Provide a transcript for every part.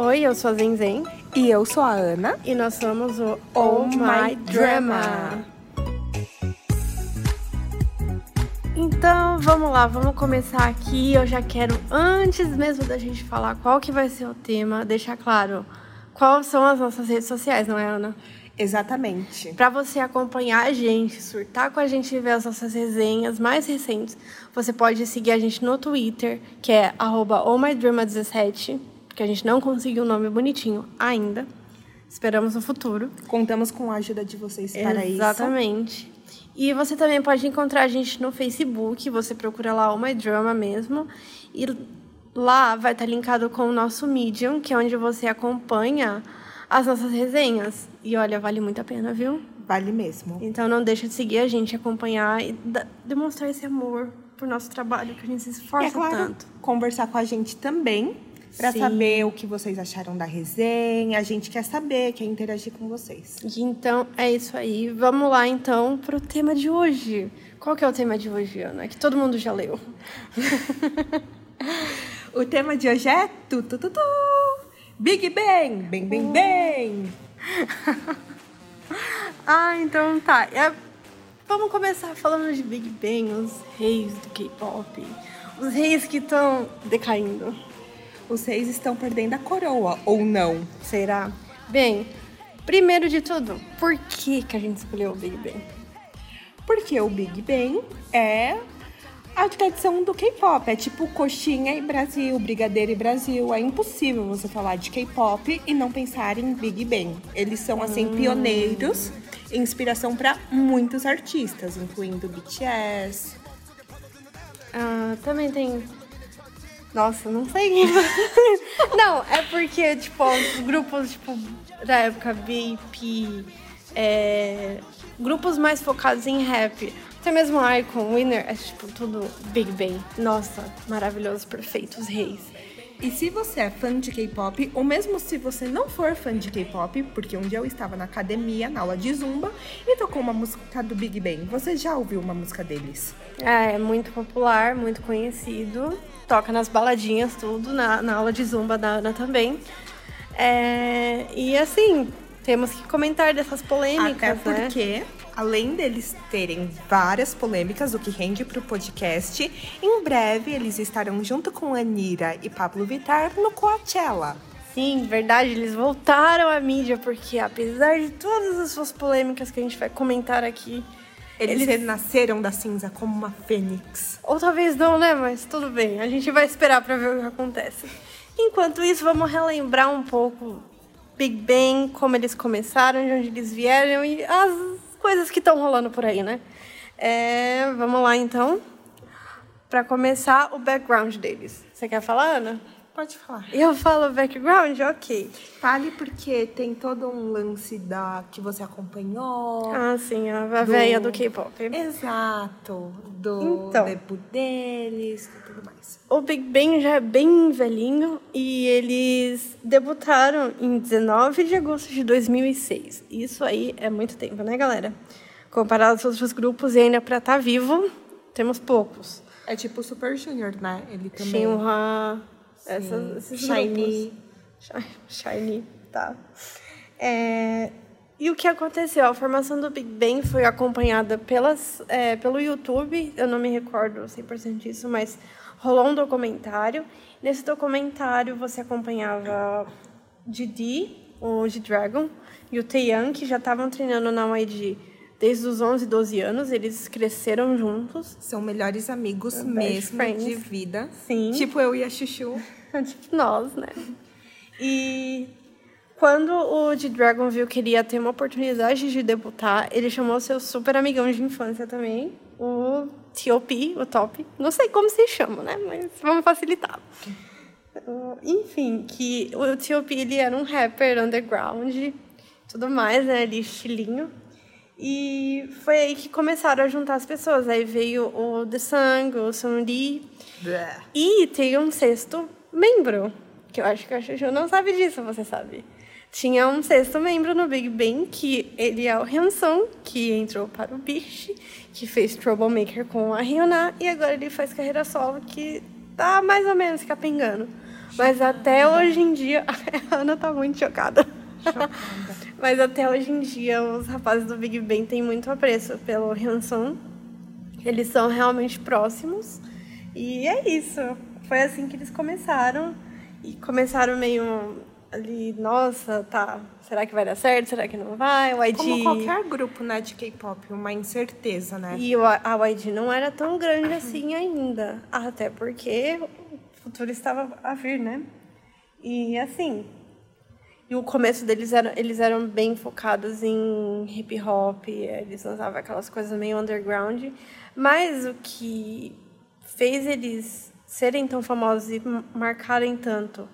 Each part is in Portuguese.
Oi, eu sou a Zenzen. E eu sou a Ana. E nós somos o Oh Oh My Drama. Então, vamos lá, vamos começar aqui. Eu já quero, antes mesmo da gente falar qual que vai ser o tema, deixar claro quais são as nossas redes sociais, não é, Ana? Exatamente. Para você acompanhar a gente, surtar com a gente e ver as nossas resenhas mais recentes, você pode seguir a gente no Twitter, que é ohmydrama17, porque a gente não conseguiu um nome bonitinho ainda. Esperamos no futuro. Contamos com a ajuda de vocês para isso. Exatamente. E você também pode encontrar a gente no Facebook, você procura lá Oh My Drama mesmo. E lá vai estar linkado com o nosso Medium, que é onde você acompanha as nossas resenhas. E olha, vale muito a pena, viu? Vale mesmo. Então não deixa de seguir a gente, acompanhar e demonstrar esse amor por nosso trabalho, que a gente se E esforça é claro, tanto. conversar com a gente também. Pra Sim. saber o que vocês acharam da resenha. A gente quer saber, quer interagir com vocês. E então é isso aí. Vamos lá então pro tema de hoje. Qual que é o tema de hoje, Ana? Que todo mundo já leu. O tema de hoje é tu, tu, tu, tu. Big Bang, bem, bem, bem. Ah, então tá. É, Vamos começar falando de Big Bang, os reis do K-pop. Os reis que estão decaindo. Os reis estão perdendo a coroa, ou não? Será? Bem, primeiro de tudo, por que, que a gente escolheu o Big Bang? Porque o Big Bang é a tradição do K-pop. É tipo coxinha e Brasil, brigadeiro e Brasil. É impossível você falar de K-pop e não pensar em Big Bang. Eles são, assim, pioneiros e inspiração para muitos artistas, incluindo BTS. Ah, também tem. Nossa, não sei. não, é porque, tipo, os grupos, tipo, da época BIP, é, grupos mais focados em rap, até mesmo Icon, Winner, é tipo tudo Big Bang. Nossa, maravilhoso, perfeito, os reis. E se você é fã de K-pop, ou mesmo se você não for fã de K-pop, porque um dia eu estava na academia, na aula de zumba, e tocou uma música do Big Bang. Você já ouviu uma música deles? É, é muito popular, muito conhecido. Toca nas baladinhas, tudo, na, na aula de zumba da Ana também. É, e assim, temos que comentar dessas polêmicas, Até né? Além deles terem várias polêmicas, o que rende pro podcast, em breve eles estarão junto com Anira e Pablo Vittar no Coachella. Sim, verdade, eles voltaram à mídia, porque apesar de todas as suas polêmicas que a gente vai comentar aqui, Eles, Eles- renasceram da cinza como uma fênix. ou talvez não, né? Mas tudo bem, a gente vai esperar pra ver o que acontece. Enquanto isso, vamos relembrar um pouco Big Bang, como eles começaram, de onde eles vieram e as coisas que estão rolando por aí, né? É, vamos lá então. Pra começar, o background deles. Você quer falar, Ana? Pode falar. Eu falo background? Ok. Fale porque tem todo um lance da que você acompanhou. Ah, sim, a, a Do- véia do K-pop. Exato. Do Então. debut deles e tudo mais. O Big Bang já é bem velhinho e eles debutaram em 19 de agosto de 2006. Isso aí é muito tempo, né, galera? Comparado aos outros grupos e ainda pra estar vivo, temos poucos. É tipo o Super Junior, né? Ele também. Shinhwa, essas, esses Shiny. grupos. Shi- Shiny, tá. É, e o que aconteceu? A formação do Big Bang foi acompanhada pelas, é, pelo YouTube, eu não me recordo 100% disso, mas rolou um documentário. Nesse documentário você acompanhava Didi, o G-Dragon, e o Taeyang, que já estavam treinando na YG desde os 11, 12 anos, eles cresceram juntos. São melhores amigos mesmo friends. de vida. Sim. Tipo eu e a Chuchu. tipo nós, né? E quando o G-Dragon viu que ele ia ter uma oportunidade de debutar, ele chamou seu super amigão de infância também, o T.O.P., o Top. Não sei como se chama, né? Mas vamos facilitar. Enfim, que o T.O.P. ele era um rapper underground, tudo mais, né? Ali, estilinho. E foi aí que começaram a juntar as pessoas. Aí veio o The Sang, o Sun Lee, e tem um sexto membro, que eu acho que a Chuchu não sabe disso, você sabe. Tinha um sexto membro no Big Bang, que ele é o Hyunsung, que entrou para o Bish, que fez Troublemaker com a Hyuna, e agora ele faz carreira solo, que tá mais ou menos capengando. Mas até hoje em dia. A Ana tá muito chocada. Chocada. Mas até hoje em dia, os rapazes do Big Bang têm muito apreço pelo Hyunsung. Eles são realmente próximos. E é isso. Foi assim que eles começaram. E começaram meio ali, nossa, tá, será que vai dar certo? Será que não vai? O YG... Como qualquer grupo, né, de K-pop, uma incerteza, né? E a YG não era tão grande assim ainda. Até porque o futuro estava a vir, né? E assim. E o começo deles era, eles eram bem focados em hip hop, eles lançavam aquelas coisas meio underground. Mas o que fez eles serem tão famosos e marcarem tanto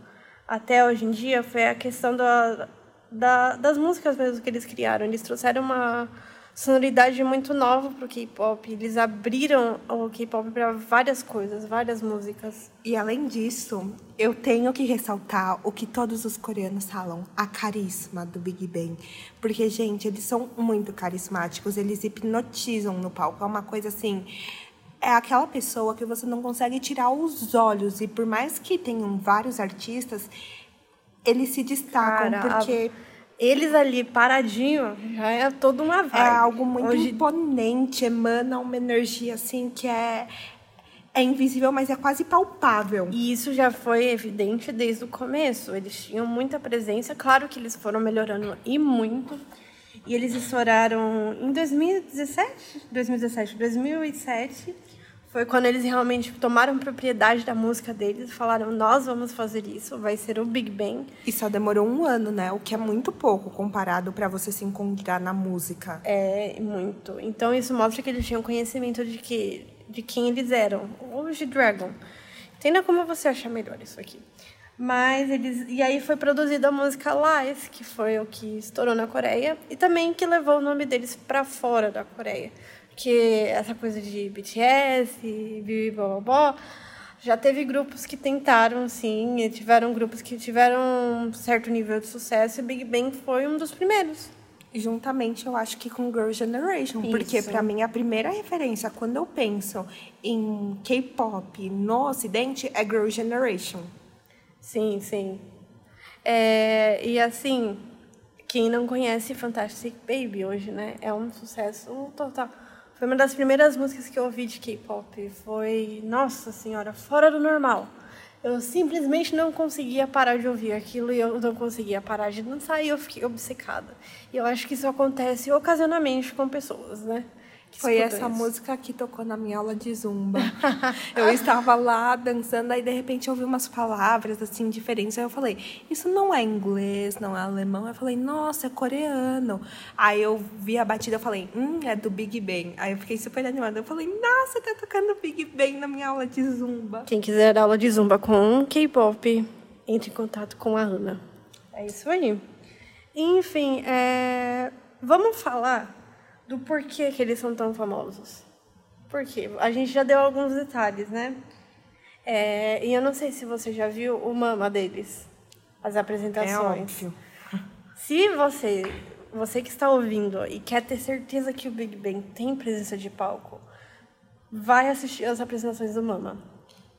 até hoje em dia foi a questão da, da, das músicas mesmo que eles criaram. Eles trouxeram uma sonoridade muito nova para o K-pop. Eles abriram o K-pop para várias coisas, várias músicas. E além disso, eu tenho que ressaltar o que todos os coreanos falam, a carisma do Big Bang. Porque, gente, eles são muito carismáticos, eles hipnotizam no palco. É uma coisa assim. É aquela pessoa que você não consegue tirar os olhos. E por mais que tenham vários artistas, eles se destacam Cara, a- porque Eles ali paradinho já é toda uma vibe. é algo muito Hoje, imponente, emana uma energia assim que é, é invisível, mas é quase palpável. E isso já foi evidente desde o começo. Eles tinham muita presença. Claro que eles foram melhorando e muito. E eles estouraram em 2017, 2017, 2007. Foi quando eles realmente tomaram propriedade da música deles. Falaram, nós vamos fazer isso. Vai ser o Big Bang. E só demorou um ano, né? O que é muito pouco comparado para você se encontrar na música. É, muito. Então isso mostra que eles tinham conhecimento de que de quem eles eram. O G-Dragon. Entenda como você achar melhor isso aqui. Mas eles. E aí foi produzida a música Lies, que foi o que estourou na Coreia, e também que levou o nome deles para fora da Coreia. Porque essa coisa de BTS, bibi bobó, já teve grupos que tentaram, sim, e tiveram grupos que tiveram um certo nível de sucesso, e Big Bang foi um dos primeiros. Juntamente, eu acho que com Girl Generation. Porque Isso. para mim a primeira referência quando eu penso em K-pop no ocidente é Girl Generation. Sim, sim. É, e assim, quem não conhece Fantastic Baby hoje, né? É um sucesso total. Foi uma das primeiras músicas que eu ouvi de K-pop. Foi, nossa senhora, fora do normal. Eu simplesmente não conseguia parar de ouvir aquilo e eu não conseguia parar de dançar e eu fiquei obcecada. E eu acho que isso acontece ocasionalmente com pessoas, né? Foi essa isso. música que tocou na minha aula de zumba. eu estava lá dançando, aí de repente eu ouvi umas palavras assim diferentes. Aí eu falei, isso não é inglês, não é alemão. Eu falei, nossa, é coreano. Aí eu vi a batida, eu falei, hum, é do Big Bang. Aí eu fiquei super animada. Eu falei, nossa, tá tocando Big Bang na minha aula de zumba. Quem quiser aula de zumba com K-pop, entre em contato com a Ana. É isso aí. Enfim, é, vamos falar do porquê que eles são tão famosos. Por quê? A gente já deu alguns detalhes, né? É, e eu não sei se você já viu o mama deles, as É apresentações. óbvio. Se você, você que está ouvindo e quer ter certeza que o Big Bang tem presença de palco, vai assistir as apresentações do Mama.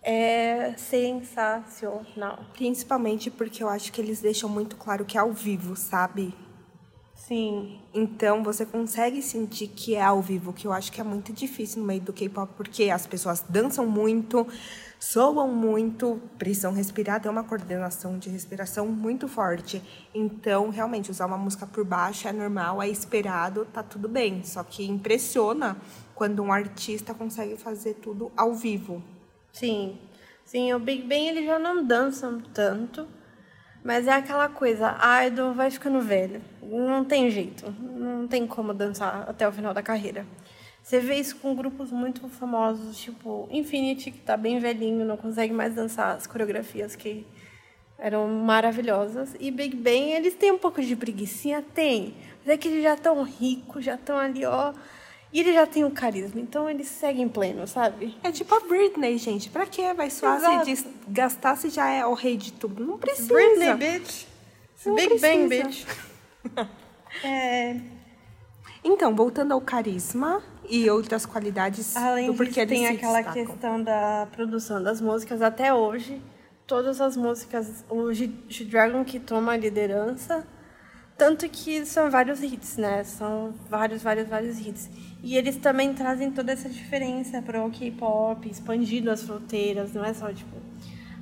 É sensacional. Principalmente porque eu acho que eles deixam muito claro que é ao vivo, sabe? Sim, Então você consegue sentir que é ao vivo, que eu acho que é muito difícil no meio do K-pop, porque as pessoas dançam muito, soam muito, precisam respirar, tem uma coordenação de respiração muito forte. Então, realmente, usar uma música por baixo é normal, é esperado, tá tudo bem. Só que impressiona quando um artista consegue fazer tudo ao vivo. sim. Sim, o Big Bang eles já não dançam tanto, mas é aquela coisa, a idol vai ficando velho. Não tem jeito, não tem como dançar até o final da carreira. Você vê isso com grupos muito famosos, tipo Infinity, que tá bem velhinho, não consegue mais dançar as coreografias que eram maravilhosas. E Big Bang, eles têm um pouco de preguiçinha? Tem. Mas é que eles já estão ricos, já estão ali, ó. E eles já têm um carisma, então eles seguem pleno, sabe? É tipo a Britney, gente. Pra quê? Vai suar Exato. se gastar se já é o rei de tudo. Não precisa. Britney, bitch. Não Big Bang, precisa. bitch. É, Então, voltando ao carisma e outras qualidades além do disso, porquê eles tem aquela destacam. questão da produção das músicas até hoje. todas as músicas, o G-Dragon que toma a liderança, tanto que são vários hits, né? São vários, vários, vários hits. E eles também trazem toda essa diferença para o K-pop, expandindo as fronteiras, não é só tipo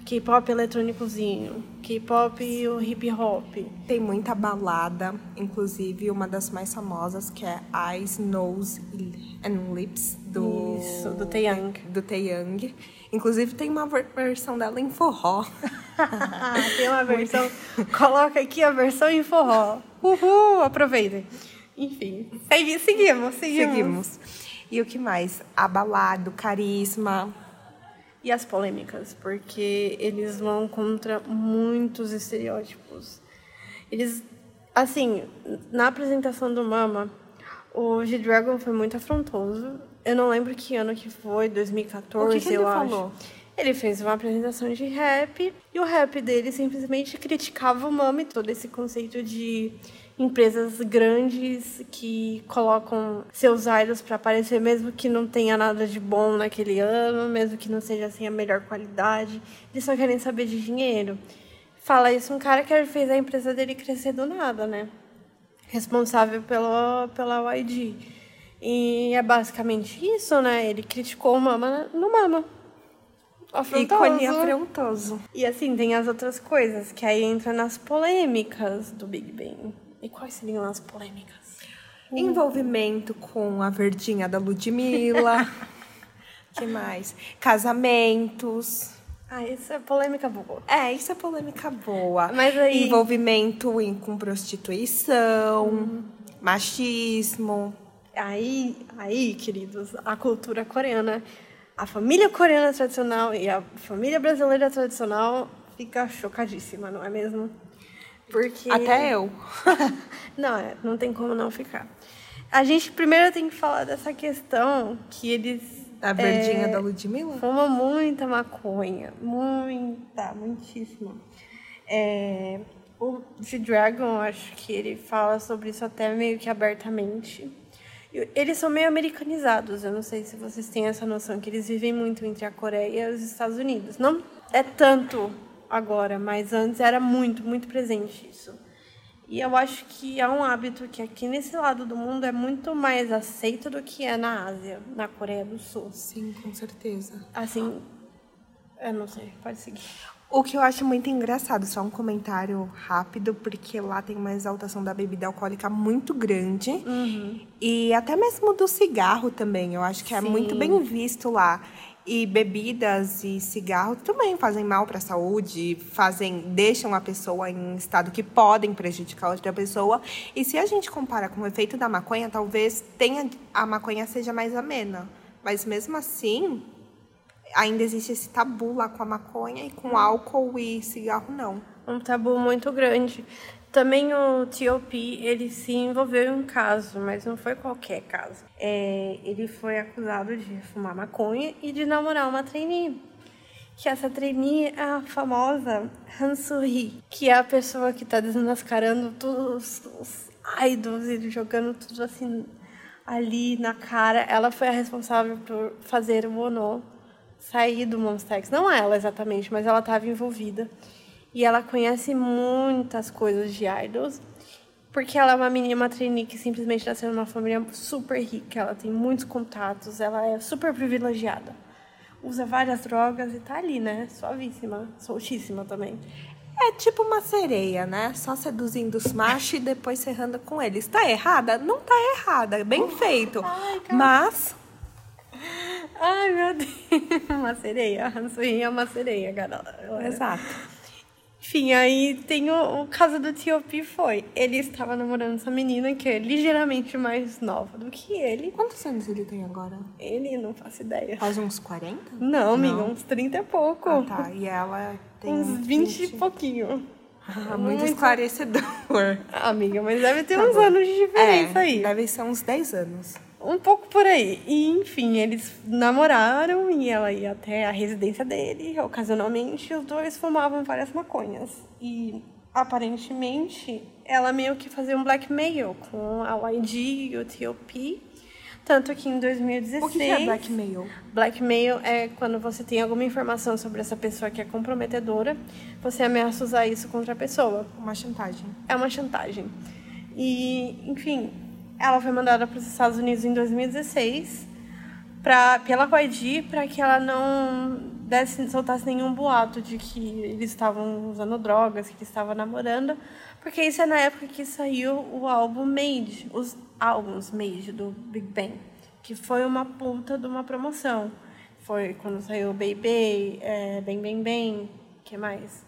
K-pop eletrônicozinho, K-pop e o hip hop. Tem muita balada, inclusive uma das mais famosas que é Eyes, Nose and Lips do Isso, do Taeyang. Do Taeyang. Inclusive tem uma versão dela em forró. tem uma versão. Coloca aqui a versão em forró. Uhul, aproveitem. Enfim, seguimos, seguimos. Seguimos. E o que mais? Abalado, carisma, e as polêmicas, porque eles vão contra muitos estereótipos. Eles, assim, na apresentação do Mama, o G-Dragon foi muito afrontoso. Eu não lembro que ano que foi, 2014, o que que eu acho. Falou? Ele fez uma apresentação de rap e o rap dele simplesmente criticava o Mama e todo esse conceito de empresas grandes que colocam seus idols para aparecer, mesmo que não tenha nada de bom naquele ano, mesmo que não seja assim a melhor qualidade. Eles só querem saber de dinheiro. Fala isso um cara que fez a empresa dele crescer do nada, né? Responsável pelo, pela YG. E é basicamente isso, né? Ele criticou o Mama no Mama. Afrontoso. Ícone afrontoso. E assim, tem as outras coisas, que aí entra nas polêmicas do Big Bang. E quais seriam as polêmicas? Envolvimento com a verdinha da Ludmilla. que mais? Casamentos. Ah, isso é polêmica boa. É, isso é polêmica boa. Mas aí... Envolvimento em, com prostituição, hum. machismo. Aí, aí, queridos, a cultura coreana, a família coreana tradicional e a família brasileira tradicional fica chocadíssima, não é mesmo? Porque... Até eu. não, é, não tem como não ficar. A gente primeiro tem que falar dessa questão que eles. A verdinha é, da Ludmilla? Fuma muita maconha. Muita, muitíssima. É, o G-Dragon, acho que ele fala sobre isso até meio que abertamente. Eles são meio americanizados, eu não sei se vocês têm essa noção, que eles vivem muito entre a Coreia e os Estados Unidos. Não é tanto agora, mas antes era muito, muito presente isso. E eu acho que é um hábito que aqui nesse lado do mundo é muito mais aceito do que é na Ásia, na Coreia do Sul. Sim, com certeza. Assim, eu não sei, pode seguir. O que eu acho muito engraçado, só um comentário rápido, porque lá tem uma exaltação da bebida alcoólica muito grande. Uhum. E até mesmo do cigarro também, eu acho que é Sim. muito bem visto lá. E bebidas e cigarro também fazem mal para a saúde, fazem, deixam a pessoa em estado que podem prejudicar outra pessoa. E se a gente compara com o efeito da maconha, talvez tenha a maconha seja mais amena, mas mesmo assim ainda existe esse tabu lá com a maconha e com álcool e cigarro não. Um tabu muito grande. Também o T.O.P., ele se envolveu em um caso, mas não foi qualquer caso. É, ele foi acusado de fumar maconha e de namorar uma trainee. Que essa trainee é a famosa Han Soo-hee, que é a pessoa que está desmascarando todos os idols e jogando tudo assim ali na cara. Ela foi a responsável por fazer o Ono sair do Monster X. Não ela exatamente, mas ela estava envolvida. E ela conhece muitas coisas de idols, porque ela é uma menina, uma trainee que simplesmente nasceu numa família super rica, ela tem muitos contatos, ela é super privilegiada. Usa várias drogas e tá ali, né? Suavíssima, soltíssima também. É tipo uma sereia, né? Só seduzindo os machos e depois serrando com eles. Tá errada? Não tá errada, bem feito. Ai, Mas. Ai, meu Deus. Uma sereia. A é uma sereia, galera. Exato. Enfim, aí tem o, o caso do T.O.P. foi. Ele estava namorando essa menina que é ligeiramente mais nova do que ele. Quantos anos ele tem agora? Ele, não faço ideia. Faz uns 40? Não, amiga, uns 30 e pouco. Ah, tá. E ela tem uns 20, 20. e pouquinho. Ah, muito, muito esclarecedor. Ah, amiga, mas deve ter tá uns bom. anos de diferença é, aí. Deve ser uns 10 anos. Um pouco por aí. E, enfim, eles namoraram e ela ia até a residência dele. Ocasionalmente, os dois fumavam várias maconhas. E, aparentemente, ela meio que fazia um blackmail com a YG e o T.O.P. Tanto que em 2016. O que é blackmail? Blackmail é quando você tem alguma informação sobre essa pessoa que é comprometedora, você ameaça usar isso contra a pessoa. Uma chantagem. É uma chantagem. E, enfim, ela foi mandada para os Estados Unidos em 2016 pra, pela YG para que ela não desse, soltasse nenhum boato de que eles estavam usando drogas, que estava namorando, porque isso é na época que saiu o álbum Made, os álbuns Made do Big Bang, que foi uma puta de uma promoção. Foi quando saiu Baby, é, Bang Bang Bang, que mais?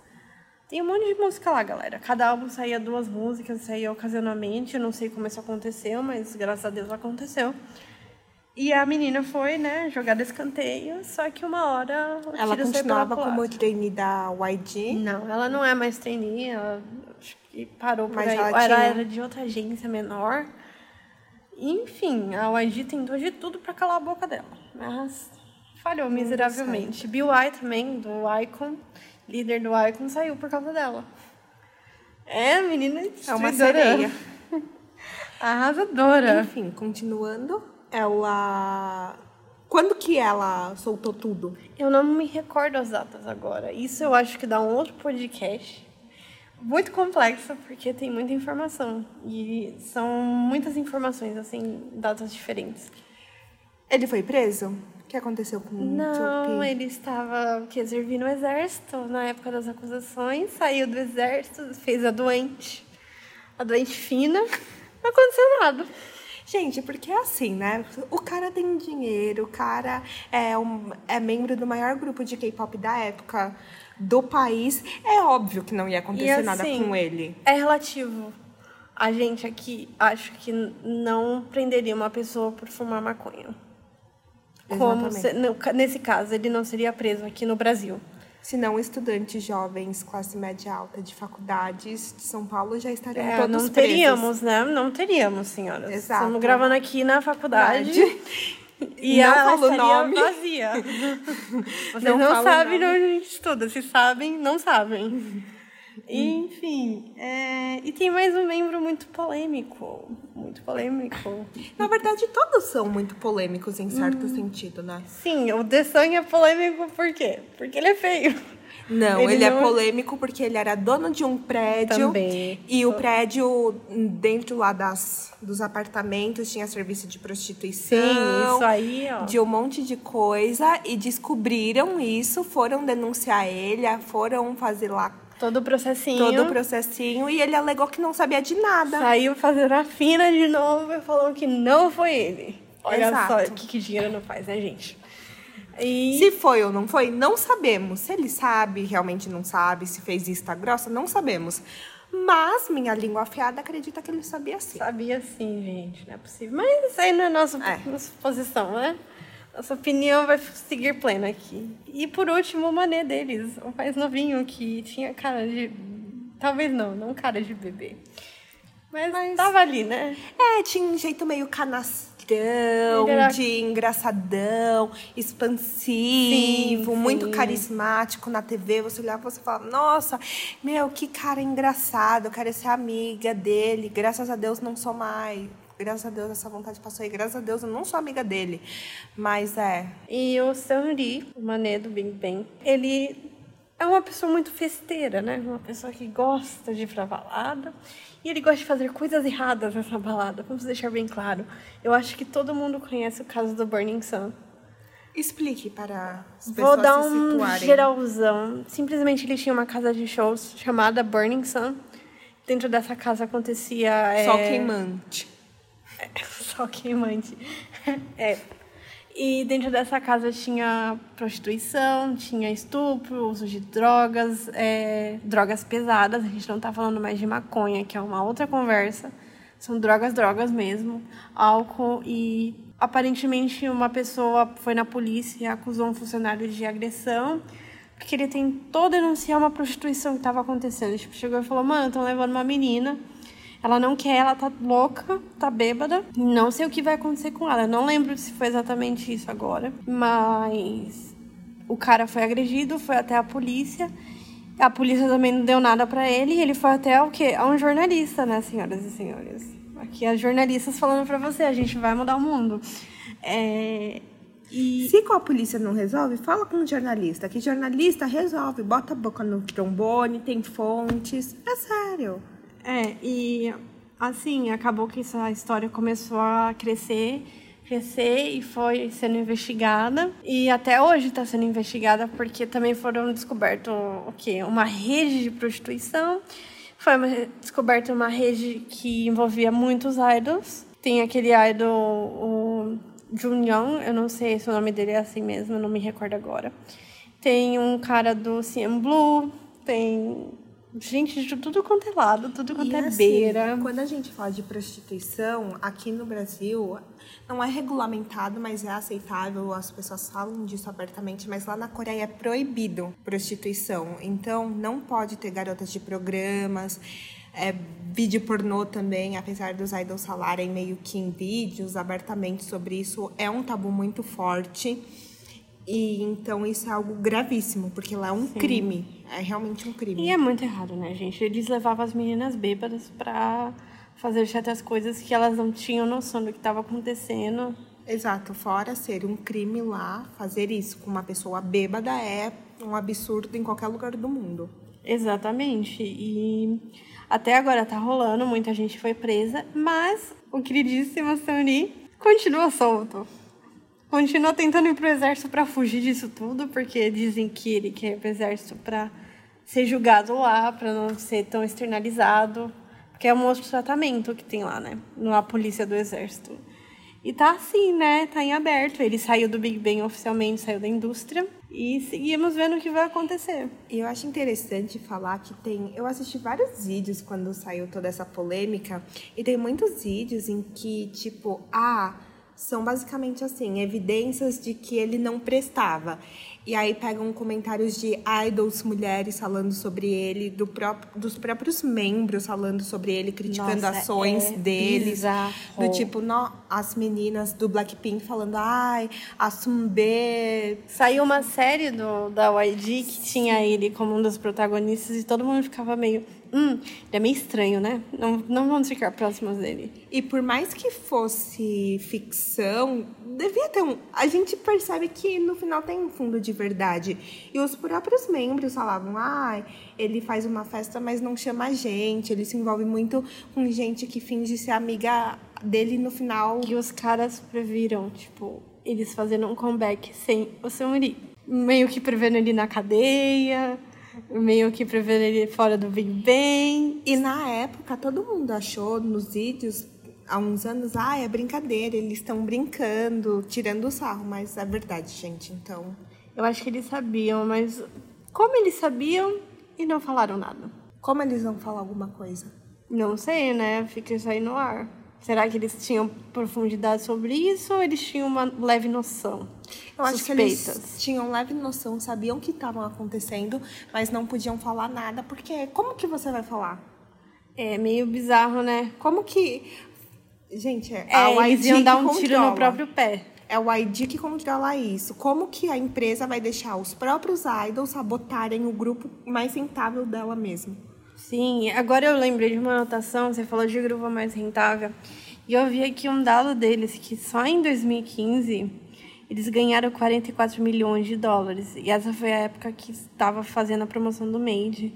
Tem um monte de música lá, galera. Cada álbum saía duas músicas, saía ocasionalmente. Eu não sei como isso aconteceu, mas graças a Deus aconteceu. E a menina foi, né, jogada escanteio, só que uma hora Ela continuava como trainee da YG. Não, ela não é mais trainee, ela acho que parou por Mas aí. ela tinha- era de outra agência menor. Enfim, a YG tentou de tudo pra calar a boca dela, mas falhou miseravelmente. Bill também, do Icon, líder do Icon, saiu por causa dela. É, menina É uma sereia. Arrasadora. Enfim, continuando. Ela. Quando que ela soltou tudo? Eu não me recordo as datas agora. Isso eu acho que dá um outro podcast. Muito complexo, porque tem muita informação. E são muitas informações, assim, datas diferentes. Ele foi preso? O que aconteceu com o Não, ele estava o quê, servindo no exército na época das acusações, saiu do exército, fez a doente. A doente fina. Não aconteceu nada. Gente, porque é assim, né? O cara tem dinheiro, o cara é, um, é membro do maior grupo de K-pop da época do país. É óbvio que não ia acontecer E, nada assim, com ele. É relativo. A gente aqui acho que não prenderia uma pessoa por fumar maconha. Como se- nesse caso, ele não seria preso aqui no Brasil. Se não, estudantes jovens, classe média alta de faculdades de São Paulo já estariam É, todos não presos. teríamos, né? Não teríamos, senhoras. Exato. Estamos gravando aqui na faculdade. E Não ela falo estaria nome. vazia. Vocês Não não, sabem onde a gente estuda. Se sabem, não sabem. Enfim, é, e tem mais um membro muito polêmico. Muito polêmico. Na verdade, todos são muito polêmicos em certo Hum. sentido, né? Sim, o The Sun é polêmico por quê? Porque ele é feio. Não, Ele ele, é não- polêmico porque ele era dono de um prédio. Também. E o prédio, dentro lá das, dos apartamentos, tinha serviço de prostituição. Sim, isso aí, ó. De um monte de coisa. E descobriram isso, foram denunciar ele, foram fazer lá Todo o processinho. todo o processinho. E ele alegou que não sabia de nada. Saiu fazendo a fina de novo e falou que não foi ele. Olha Exato. só o que, que dinheiro não faz, né, gente? E Se foi ou não foi, não sabemos. Se ele sabe, realmente não sabe. Se fez vista grossa, não sabemos. Mas minha língua afiada acredita que ele sabia sim. sabia sim, gente, não é possível. Mas isso aí não é nossa, É. nossa posição, né? Nossa opinião vai seguir plena aqui. E por último, o mané deles, o mais novinho que tinha cara de. Talvez não, não cara de bebê. Mas, tava ali, né? É, tinha um jeito meio canastrão, era- de engraçadão, expansivo, Sim, muito sim. carismático na TV. Você olhava e você falava, nossa, meu, que cara engraçado, eu quero ser amiga dele. Graças a Deus não sou mais. Graças a Deus essa vontade passou aí. Graças a Deus eu não sou amiga dele. Mas é. E o Seung-ri, o mané do Big Bang, ele é uma pessoa muito festeira, né? Uma pessoa que gosta de ir pra balada. E ele gosta de fazer coisas erradas nessa balada, vamos deixar bem claro. Eu acho que todo mundo conhece o caso do Burning Sun. Explique para as Vou pessoas dar se um situarem. geralzão. Simplesmente ele tinha uma casa de shows chamada Burning Sun. Dentro dessa casa acontecia... é, Sol queimante. Só queimante. É. E dentro dessa casa tinha prostituição, tinha estupro, uso de drogas, é, drogas pesadas. A gente não tá falando mais de maconha, que é uma outra conversa. São drogas, drogas mesmo. Álcool e aparentemente uma pessoa foi na polícia e acusou um funcionário de agressão. Porque ele tentou denunciar uma prostituição que estava acontecendo. Tipo, chegou e falou, mano, estão levando uma menina ela não quer, ela tá louca, tá bêbada. Não sei o que vai acontecer com ela. Eu não lembro se foi exatamente isso agora. Mas o cara foi agredido, foi até a polícia. A polícia também não deu nada pra ele. Ele foi até o quê? A um jornalista, né, senhoras e senhores? Aqui as jornalistas falando pra você, a gente vai mudar o mundo. É, e Se com a polícia não resolve, fala com o jornalista. Que jornalista resolve. Bota a boca no trombone, tem fontes. É sério. É, e assim, acabou que essa história começou a crescer, crescer e foi sendo investigada. E até hoje está sendo investigada porque também foram descobertos o quê? Uma rede de prostituição. Foi uma, descoberta uma rede que envolvia muitos idols. Tem aquele idol, o Junyoung, eu não sei se o nome dele é assim mesmo, não me recordo agora. Tem um cara do CM Blue, tem Gente, de tudo quanto é lado, tudo quanto E é assim, beira. Quando a gente fala de prostituição, aqui no Brasil, não é regulamentado, mas é aceitável, as pessoas falam disso abertamente, mas lá na Coreia é proibido prostituição. Então, não pode ter garotas de programas, é, vídeo pornô também, apesar dos idols falarem meio que em vídeos abertamente sobre isso, é um tabu muito forte. E então isso é algo gravíssimo, porque lá é um crime, é realmente um crime. E é muito errado, né, gente? Eles levavam as meninas bêbadas pra fazer certas coisas que elas não tinham noção do que estava acontecendo. Exato, fora ser um crime lá, fazer isso com uma pessoa bêbada é um absurdo em qualquer lugar do mundo. Exatamente. E até agora tá rolando, muita gente foi presa, mas o queridíssimo Sony continua solto. Continua tentando ir pro exército para fugir disso tudo, porque dizem que ele quer ir pro exército para ser julgado lá, para não ser tão externalizado, porque é um outro tratamento que tem lá, né, na polícia do exército. E tá assim, né? Tá em aberto. Ele saiu do Big Bang oficialmente, saiu da indústria. E seguimos vendo o que vai acontecer. E eu acho interessante falar que tem. Eu assisti vários vídeos quando saiu toda essa polêmica, e tem muitos vídeos em que, tipo, ah, são basicamente assim, evidências de que ele não prestava. E aí pegam comentários de idols mulheres falando sobre ele, do próprio, dos próprios membros falando sobre ele, criticando Nossa, ações é deles. bizarro. Do tipo, no, as meninas do Blackpink falando, ai, a Sumbe Saiu uma série do, da YG que tinha ele como um dos protagonistas e todo mundo ficava meio. Hum, ele é meio estranho, né? Não, não vamos ficar próximos dele. E por mais que fosse ficção, devia ter um. A gente percebe que no final tem um fundo de verdade. E os próprios membros falavam: ai, ele faz uma festa, mas não chama a gente. Ele se envolve muito com gente que finge ser amiga dele no final. E os caras previram, tipo, eles fazendo um comeback sem o Seungri. Meio que prevendo ele na cadeia, meio que prevendo ele fora do Big Bang. E na época, todo mundo achou nos vídeos. Há uns anos, ah, é brincadeira, eles estão brincando, tirando o sarro, mas é verdade, gente. Então, Eu acho que eles sabiam, mas como eles sabiam e não falaram nada? como eles vão falar alguma coisa? Não sei, né? Fica isso aí no ar. Será que eles tinham profundidade sobre isso ou eles tinham uma leve noção? Eu acho que eles Suspeitas. tinham leve noção, sabiam o que estavam acontecendo, mas não podiam falar nada, porque como que você vai falar? É meio bizarro, né? Como que. Gente, é, É, a eles YG iam dar um tiro controla. no próprio pé. É o ID que controla isso. Como que a empresa vai deixar os próprios idols sabotarem o grupo mais rentável dela mesmo? Sim, agora eu lembrei de uma anotação, você falou de grupo mais rentável. E eu vi aqui um dado deles que só em 2015 eles ganharam 44 milhões de dólares. E essa foi a época que estava fazendo a promoção do Made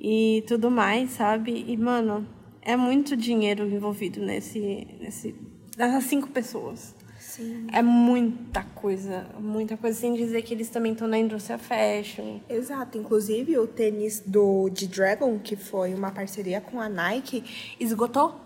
e tudo mais, sabe? E, mano, é muito dinheiro envolvido nesse, nesse nessas cinco pessoas. Sim. É muita coisa, muita coisa, sem dizer que eles também estão na indústria fashion. Exato. Inclusive, o tênis do G-Dragon, que foi uma parceria com a Nike, esgotou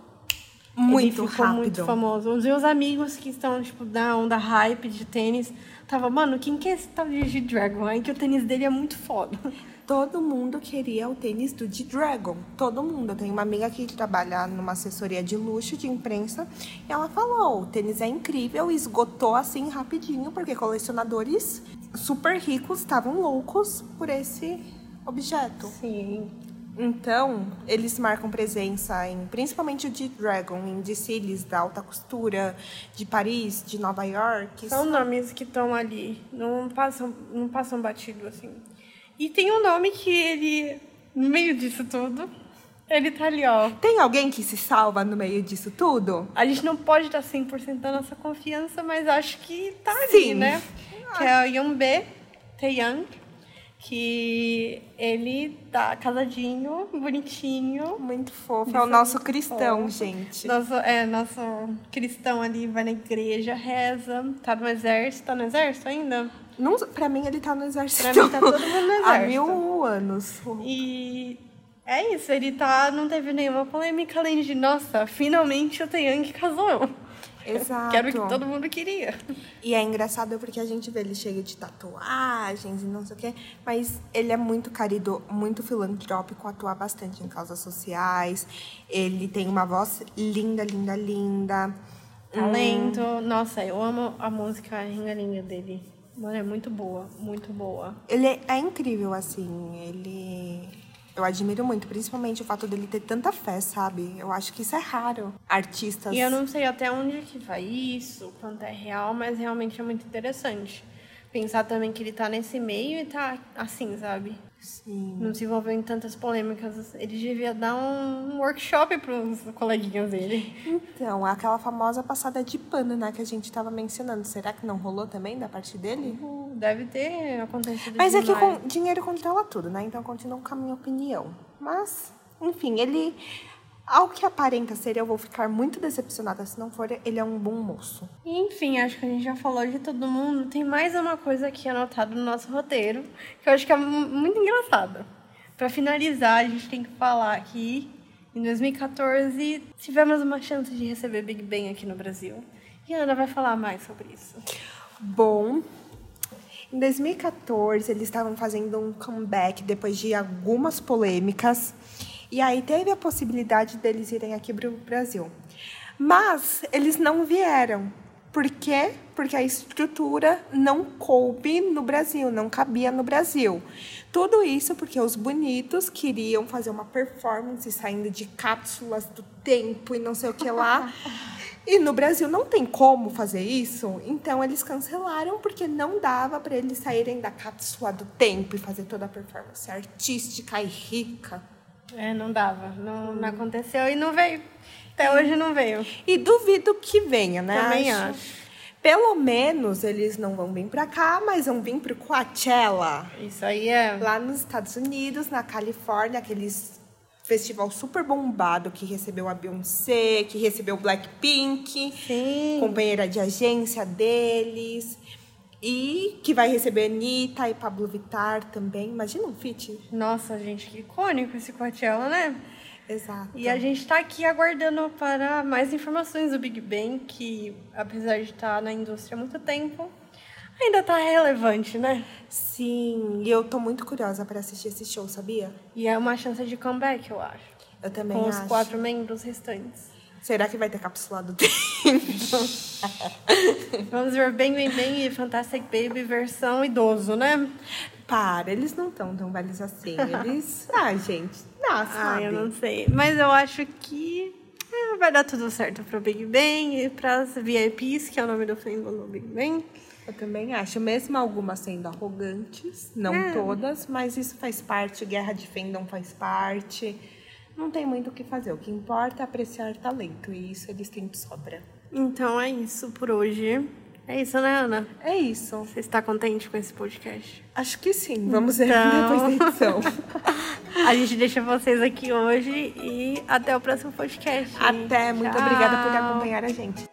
muito ele ficou rápido. muito famoso. Os meus amigos que estão, tipo, da onda hype de tênis, tava, mano, quem que é esse tal de G-Dragon? Aí que o tênis dele é muito foda. Todo mundo queria o tênis do G-Dragon. Todo mundo. Eu tenho uma amiga que trabalha numa assessoria de luxo, de imprensa, e ela falou: o tênis é incrível, esgotou assim rapidinho, porque colecionadores super ricos estavam loucos por esse objeto. Sim. Então, eles marcam presença em principalmente o G-Dragon, em desfiles da alta costura de Paris, de Nova York. São nomes que estão ali, não passam, não passam batido, assim. E tem um nome que ele, no meio disso tudo, Ele tá ali, ó. Tem alguém que se salva no meio disso tudo? A gente não pode dar 100% da nossa confiança, mas acho que tá ali, Sim. né? Que é o Yonbe Taeyang, que ele tá casadinho, bonitinho. Muito fofo. É o nosso cristão, fofo. gente. Nosso, é, nosso cristão ali vai na igreja, reza, tá no exército, tá no exército ainda? Não, pra mim, ele tá no exército. Pra mim, tá todo mundo no Há exército. mil anos. E é isso, ele tá. Não teve nenhuma polêmica além de, nossa, finalmente o Taeyang casou. Exato. Que era o que todo mundo queria. E é engraçado porque a gente vê ele cheio de tatuagens e não sei o quê, mas ele é muito querido, muito filantrópico, atua bastante em causas sociais. Ele tem uma voz linda, linda, linda. Talento. Nossa, eu amo a música Ringalinga dele. Mano, é muito boa, muito boa. Ele é incrível, assim. Ele. Eu admiro muito, principalmente o fato dele ter tanta fé, sabe? Eu acho que isso é raro. Artistas. E eu não sei até onde que vai isso, quanto é real, mas realmente é muito interessante. Pensar também que ele tá nesse meio e tá assim, sabe? Sim. Não se envolveu em tantas polêmicas. Ele devia dar um workshop pros coleguinhas dele. Então, aquela famosa passada de pano, né, que a gente tava mencionando. Será que não rolou também da parte dele? Uh, Deve ter acontecido Mas é que demais. com, dinheiro controla tudo, né? Então continuo com a minha opinião. Mas, enfim, ele. Ao que aparenta ser, eu vou ficar muito decepcionada se não for. Ele é um bom moço. Enfim, acho que a gente já falou de todo mundo. Tem mais uma coisa aqui anotada no nosso roteiro, que eu acho que é mu- muito engraçada. Pra finalizar, a gente tem que falar aqui, em 2014, tivemos uma chance de receber Big Bang aqui no Brasil. E a Ana vai falar mais sobre isso. Bom, em 2014 eles estavam fazendo um comeback depois de algumas polêmicas. E aí teve a possibilidade deles irem aqui para o Brasil. Mas eles não vieram. Por quê? Porque a estrutura não coube no Brasil, não cabia no Brasil. Tudo isso porque os bonitos queriam fazer uma performance saindo de cápsulas do tempo e não sei o que lá. E no Brasil não tem como fazer isso, então eles cancelaram porque não dava para eles saírem da cápsula do tempo e fazer toda a performance artística e rica. É, não dava. Não, não aconteceu e não veio. Até hoje não veio. E duvido que venha, né? Também acho. Pelo menos eles não vão vir para cá, mas vão vir pro Coachella. Isso aí é. Lá nos Estados Unidos, na Califórnia, aqueles festival super bombado que recebeu a Beyoncé, que recebeu o Blackpink. Sim. companheira de agência deles. E que vai receber Anitta e Pablo Vittar também. Imagina um feat. Nossa, gente, que icônico esse Coachella, né? Exato. E a gente tá aqui aguardando para mais informações do Big Bang, que apesar de estar na indústria há muito tempo, ainda tá relevante, né? Sim, e eu tô muito curiosa para assistir esse show, sabia? E é uma chance de comeback, eu acho. Eu também Com os acho. quatro membros restantes. Será que vai ter capsulado tempo? Vamos ver Bang Bang Bang e Fantastic Baby versão idoso, né? Para, eles não estão tão velhos assim. Eles. Ah, gente. Não, Ah, eu não sei. Mas eu acho que é, vai dar tudo certo pro Big Bang e pras VIPs, que é o nome do fandom do Big Bang. Eu também acho, mesmo algumas sendo arrogantes, não É. todas, mas isso faz parte, guerra de fandom faz parte. Não tem muito o que fazer. O que importa é apreciar talento, e isso eles têm de sobra. Então é isso por hoje. É isso, né, Ana? É isso. Você está contente com esse podcast? Acho que sim. Vamos ver Então. depois da edição. A gente deixa vocês aqui hoje e até o próximo podcast. Até. Muito Tchau. obrigada por acompanhar a gente.